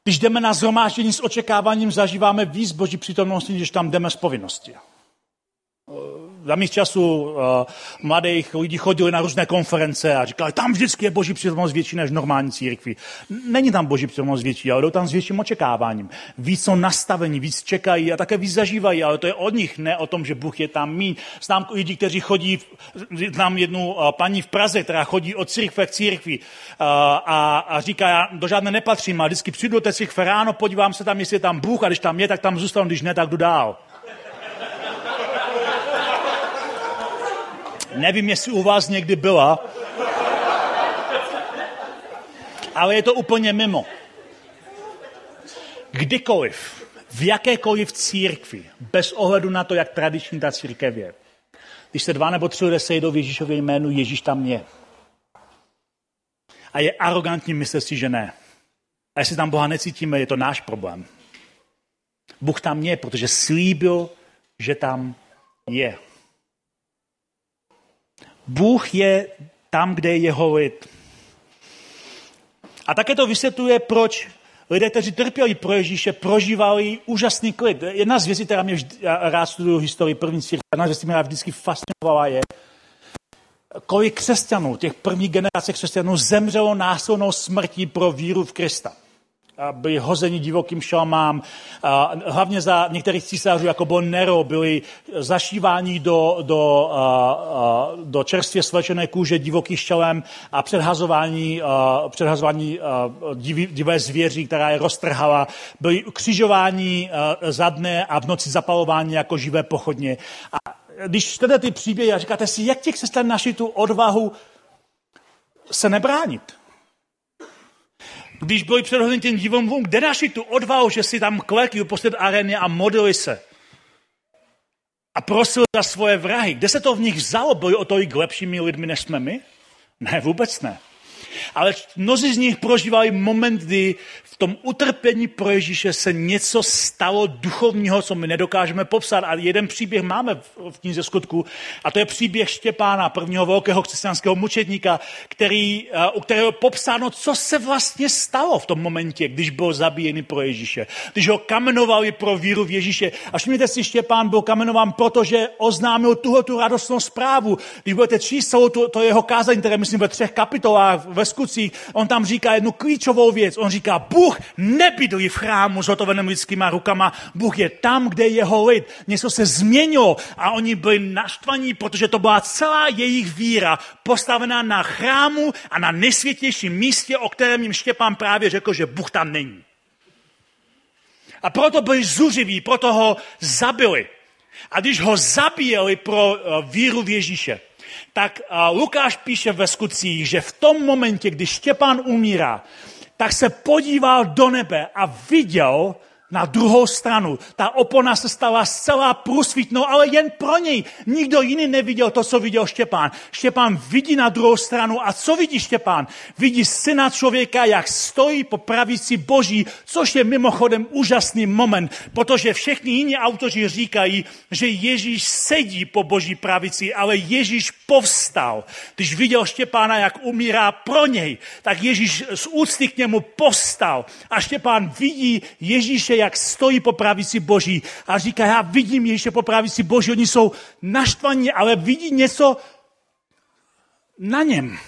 když jdeme na zhromáždění s očekáváním, zažíváme víc Boží přítomnosti, když tam jdeme z povinnosti. Za mých časů uh, mladých lidí chodili na různé konference a říkali, tam vždycky je boží přítomnost větší než normální církvi. Není tam boží přítomnost větší, ale jdou tam s větším očekáváním. Víc jsou nastavení, víc čekají a také víc zažívají, ale to je od nich, ne o tom, že Bůh je tam míň. Znám lidi, kteří chodí, znám jednu uh, paní v Praze, která chodí od církve k církvi uh, a, a říká, já do žádné nepatřím, a vždycky přijdu do té církve ráno, podívám se tam, jestli je tam Bůh a když tam je, tak tam zůstanu, když ne, tak jdu dál. Nevím, jestli u vás někdy byla, ale je to úplně mimo. Kdykoliv, v jakékoliv církvi, bez ohledu na to, jak tradiční ta církev je, když se dva nebo tři lidé sejdou v Ježíšově jménu, Ježíš tam je. A je arrogantní myslet si, že ne. A jestli tam Boha necítíme, je to náš problém. Bůh tam je, protože slíbil, že tam je. Bůh je tam, kde je jeho lid. A také to vysvětluje, proč lidé, kteří trpěli pro Ježíše, prožívali úžasný klid. Jedna z věcí, která mě vždy, rád studuju historii první církve, jedna z věcí, která vždycky fascinovala, je, kolik křesťanů, těch prvních generací křesťanů, zemřelo násilnou smrtí pro víru v Krista byli hozeni divokým šalmám. Hlavně za některých císařů, jako byl Nero, byli zašíváni do, do, do čerstvě svlečené kůže divokých šelem a předhazování, předhazování divé zvěří, která je roztrhala. Byli křižování za dne a v noci zapalování jako živé pochodně. A když čtete ty příběhy a říkáte si, jak těch se naši tu odvahu se nebránit když byli předhodeni těm divům, kde našli tu odvahu, že si tam klekli uprostřed arény a modlili se. A prosili za svoje vrahy. Kde se to v nich vzalo? Byli o tolik lepšími lidmi, než jsme my? Ne, vůbec ne. Ale mnozí z nich prožívali moment, kdy v tom utrpení pro Ježíše se něco stalo duchovního, co my nedokážeme popsat. A jeden příběh máme v knize skutku, a to je příběh Štěpána, prvního velkého křesťanského mučetníka, který, eh, u kterého popsáno, co se vlastně stalo v tom momentě, když byl zabíjený pro Ježíše. Když ho kamenovali pro víru v Ježíše. A všimněte si, Štěpán byl kamenován, protože oznámil tuhle tu radostnou zprávu. Když budete číst celou to, to jeho kázání, které myslím ve třech kapitolách ve skutcích, on tam říká jednu klíčovou věc. On říká, Bůh nebydlí v chrámu s hotovenými lidskýma rukama, Bůh je tam, kde je jeho lid. Něco se změnilo a oni byli naštvaní, protože to byla celá jejich víra postavená na chrámu a na nejsvětějším místě, o kterém jim Štěpán právě řekl, že Bůh tam není. A proto byli zuřiví, proto ho zabili. A když ho zabíjeli pro eh, víru v Ježíše, tak Lukáš píše ve skutcích, že v tom momentě, kdy Štěpán umírá, tak se podíval do nebe a viděl, na druhou stranu. Ta opona se stala zcela průsvitnou, ale jen pro něj. Nikdo jiný neviděl to, co viděl Štěpán. Štěpán vidí na druhou stranu a co vidí Štěpán? Vidí syna člověka, jak stojí po pravici Boží, což je mimochodem úžasný moment, protože všichni jiní autoři říkají, že Ježíš sedí po Boží pravici, ale Ježíš povstal. Když viděl Štěpána, jak umírá pro něj, tak Ježíš z úcty k němu povstal. A Štěpán vidí Ježíše, jak stojí po pravici Boží a říká, já vidím ještě po pravici Boží, oni jsou naštvaní, ale vidí něco na něm.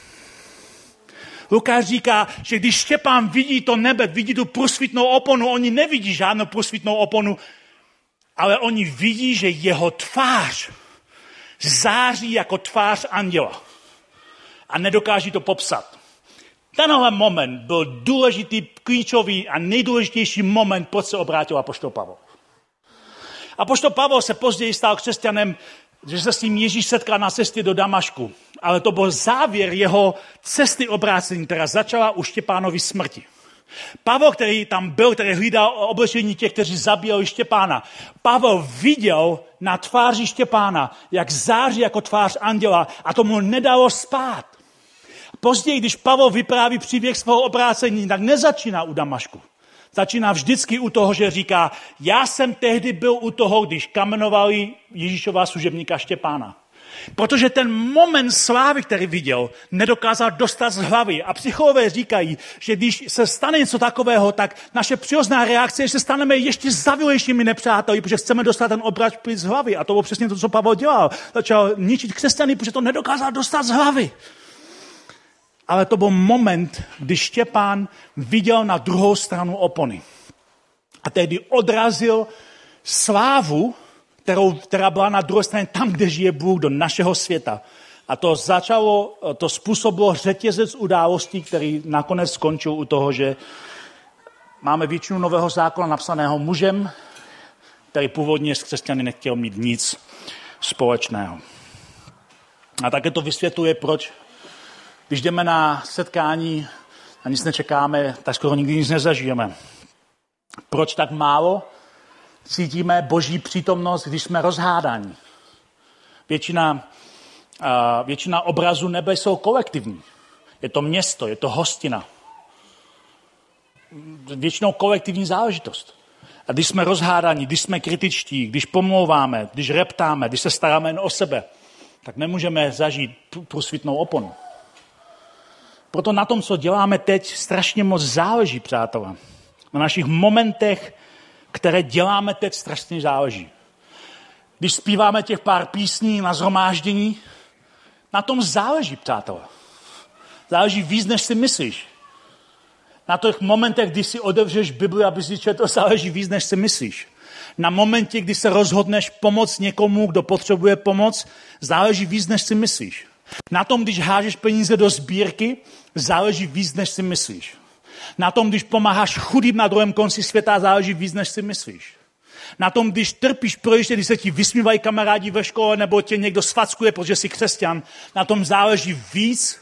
Lukáš říká, že když Štěpán vidí to nebe, vidí tu průsvitnou oponu, oni nevidí žádnou průsvitnou oponu, ale oni vidí, že jeho tvář září jako tvář anděla. A nedokáží to popsat. Tenhle moment byl důležitý, klíčový a nejdůležitější moment, proč se obrátil apoštol Pavel. Apoštol Pavel se později stal křesťanem, že se s ním Ježíš setkal na cestě do Damašku. Ale to byl závěr jeho cesty obrácení, která začala u Štěpánovi smrti. Pavel, který tam byl, který hlídal oblečení těch, kteří zabíjeli Štěpána. Pavel viděl na tváři Štěpána, jak září jako tvář anděla a tomu nedalo spát. Později, když Pavel vypráví příběh svého obrácení, tak nezačíná u Damašku. Začíná vždycky u toho, že říká, já jsem tehdy byl u toho, když kamenovali Ježíšová služebníka Štěpána. Protože ten moment slávy, který viděl, nedokázal dostat z hlavy. A psychologové říkají, že když se stane něco takového, tak naše přirozená reakce je, že se staneme ještě zavilejšími nepřáteli, protože chceme dostat ten obraz z hlavy. A to bylo přesně to, co Pavel dělal. Začal ničit křesťany, protože to nedokázal dostat z hlavy. Ale to byl moment, kdy Štěpán viděl na druhou stranu opony. A tehdy odrazil slávu, kterou, která byla na druhé straně tam, kde žije Bůh, do našeho světa. A to začalo, to způsobilo řetězec událostí, který nakonec skončil u toho, že máme většinu nového zákona napsaného mužem, který původně s křesťany nechtěl mít nic společného. A také to vysvětluje, proč, když jdeme na setkání a nic nečekáme, tak skoro nikdy nic nezažijeme. Proč tak málo cítíme boží přítomnost, když jsme rozhádáni. Většina, většina obrazů nebe jsou kolektivní. Je to město, je to hostina. Většinou kolektivní záležitost. A když jsme rozhádáni, když jsme kritičtí, když pomlouváme, když reptáme, když se staráme jen o sebe, tak nemůžeme zažít průsvitnou oponu. Proto na tom, co děláme teď, strašně moc záleží, přátelé. Na našich momentech které děláme teď, strašně záleží. Když zpíváme těch pár písní na zhromáždění, na tom záleží, přátelé. Záleží víc, než si myslíš. Na těch momentech, kdy si otevřeš Bibli, aby si četl, záleží víc, než si myslíš. Na momentě, kdy se rozhodneš pomoct někomu, kdo potřebuje pomoc, záleží víc, než si myslíš. Na tom, když hážeš peníze do sbírky, záleží víc, než si myslíš. Na tom, když pomáháš chudým na druhém konci světa, záleží víc, než si myslíš. Na tom, když trpíš projiště, když se ti vysmívají kamarádi ve škole, nebo tě někdo svackuje, protože jsi křesťan, na tom záleží víc,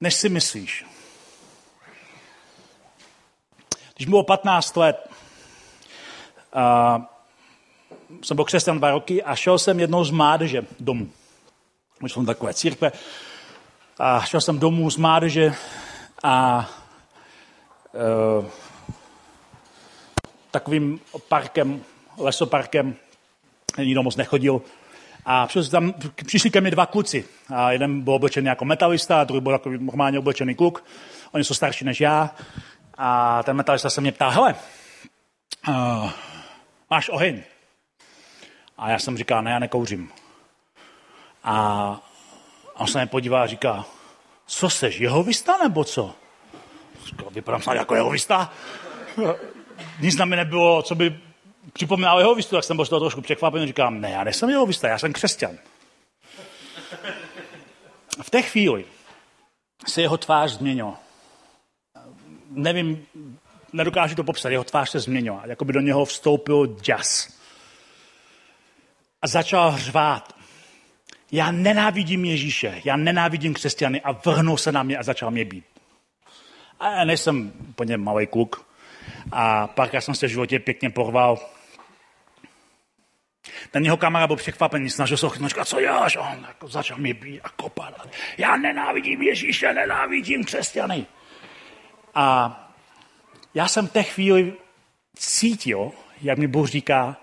než si myslíš. Když bylo 15 let, uh, jsem byl křesťan dva roky a šel jsem jednou z mládeže domů. Už jsem takové církve. A šel jsem domů z mládeže a uh, takovým parkem, lesoparkem, nikdo moc nechodil. A tam, přišli ke mně dva kluci. A jeden byl oblečený jako metalista, a druhý byl takový normálně oblečený kluk. Oni jsou starší než já. A ten metalista se mě ptá, hele, uh, máš oheň? A já jsem říkal, ne, já nekouřím. A on se mě podívá a říká, co seš, jeho vysta nebo co? vypadám snad jako jeho vista. Nic na mě nebylo, co by připomínalo jeho vistu, tak jsem byl z toho trošku překvapený. Říkám, ne, já nejsem jeho vista, já jsem křesťan. V té chvíli se jeho tvář změnila. Nevím, nedokážu to popsat, jeho tvář se změnila. Jako by do něho vstoupil děs. A začal hřvát. Já nenávidím Ježíše, já nenávidím křesťany a vrhnul se na mě a začal mě být. A já nejsem úplně malý kluk. A párkrát jsem se v životě pěkně porval. Ten jeho kamarád byl překvapený, snažil se ho a co děláš? A on jako začal mě být a kopat. Já nenávidím Ježíše, nenávidím křesťany. A já jsem té chvíli cítil, jak mi Bůh říká,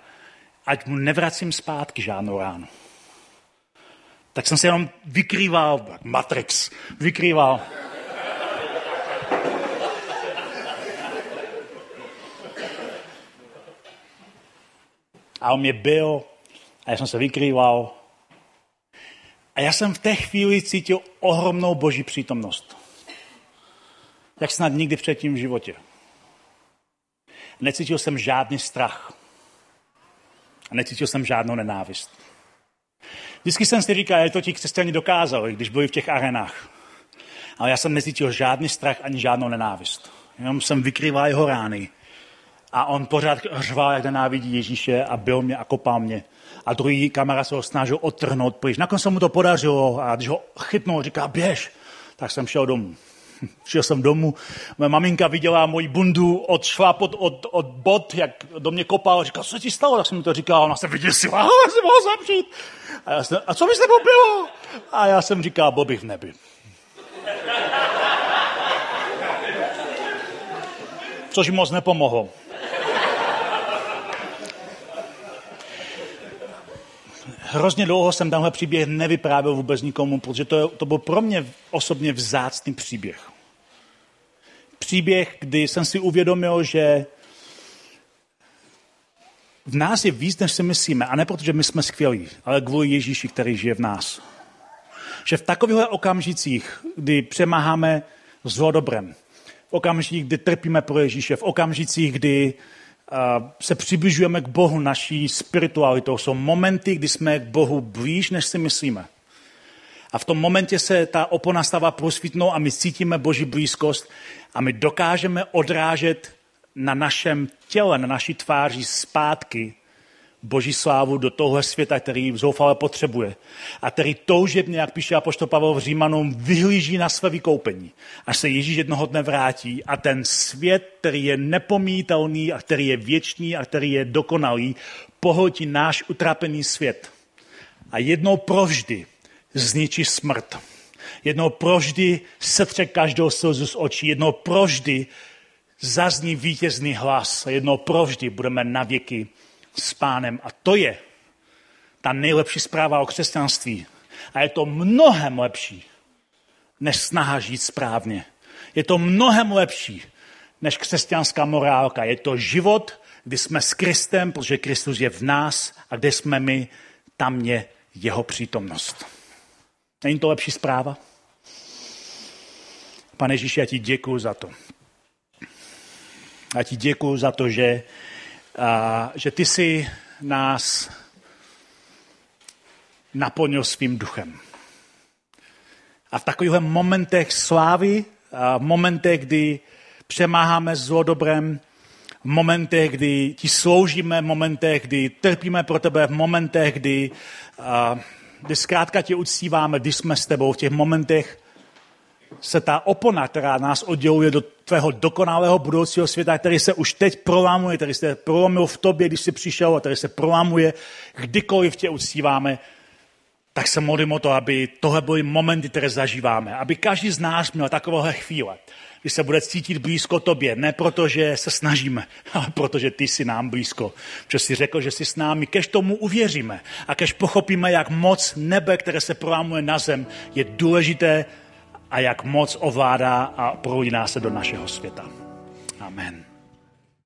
ať mu nevracím zpátky žádnou ránu. Tak jsem se jenom vykrýval, Matrix, vykrýval. a on mě byl a já jsem se vykrýval. A já jsem v té chvíli cítil ohromnou boží přítomnost. Jak snad nikdy předtím v životě. Necítil jsem žádný strach. A necítil jsem žádnou nenávist. Vždycky jsem si říkal, že to ti křesťani dokázali, když byli v těch arenách. Ale já jsem necítil žádný strach ani žádnou nenávist. Jenom jsem vykrýval jeho rány a on pořád řval, jak nenávidí Ježíše a byl mě a kopal mě. A druhý kamarád se ho snažil odtrhnout pryč. Nakonec se mu to podařilo a když ho chytnul, říká, běž, tak jsem šel domů. Šel jsem domů, moje maminka viděla moji bundu od šlápot, od, od bod, jak do mě kopal, říká, co ti stalo? Tak jsem mi to říkal, ona se vyděsila, a jsem mohl zapřít. A, já jsem, a co by se bylo? A já jsem říkal, bych v nebi. Což moc nepomohlo. hrozně dlouho jsem tenhle příběh nevyprávěl vůbec nikomu, protože to, to byl pro mě osobně vzácný příběh. Příběh, kdy jsem si uvědomil, že v nás je víc, než si myslíme. A ne protože my jsme skvělí, ale kvůli Ježíši, který žije v nás. Že v takových okamžicích, kdy přemáháme zlo dobrem, v okamžicích, kdy trpíme pro Ježíše, v okamžicích, kdy se přibližujeme k Bohu naší spiritualitou. Jsou momenty, kdy jsme k Bohu blíž, než si myslíme. A v tom momentě se ta opona stává prosvítnou a my cítíme Boží blízkost a my dokážeme odrážet na našem těle, na naší tváři zpátky Boží slávu do tohle světa, který zoufale potřebuje. A který toužebně, jak píše apoštol Pavel v Římanům, vyhlíží na své vykoupení. Až se Ježíš jednoho dne vrátí a ten svět, který je nepomítelný a který je věčný a který je dokonalý, pohltí náš utrapený svět. A jednou provždy zničí smrt. Jednou provždy setře každou slzu z očí. Jednou provždy zazní vítězný hlas. Jednou provždy budeme navěky s pánem. A to je ta nejlepší zpráva o křesťanství. A je to mnohem lepší, než snaha žít správně. Je to mnohem lepší, než křesťanská morálka. Je to život, kdy jsme s Kristem, protože Kristus je v nás a kde jsme my, tam je jeho přítomnost. Není to lepší zpráva? Pane Ježíši, já ti děkuji za to. Já ti děkuji za to, že a, že ty jsi nás naplnil svým duchem. A v takových momentech slávy, a v momentech, kdy přemáháme zlo dobrem, v momentech, kdy ti sloužíme, v momentech, kdy trpíme pro tebe, v momentech, kdy, a, kdy zkrátka tě uctíváme, když jsme s tebou, v těch momentech se ta opona, která nás odděluje do tvého dokonalého budoucího světa, který se už teď prolámuje, který se prolomil v tobě, když jsi přišel a který se prolámuje, kdykoliv tě uctíváme, tak se modlím o to, aby tohle byly momenty, které zažíváme. Aby každý z nás měl takovéhle chvíle, kdy se bude cítit blízko tobě. Ne proto, že se snažíme, ale protože ty jsi nám blízko. Protože jsi řekl, že jsi s námi, kež tomu uvěříme a kež pochopíme, jak moc nebe, které se prolámuje na zem, je důležité a jak moc ovládá a proudí nás se do našeho světa. Amen.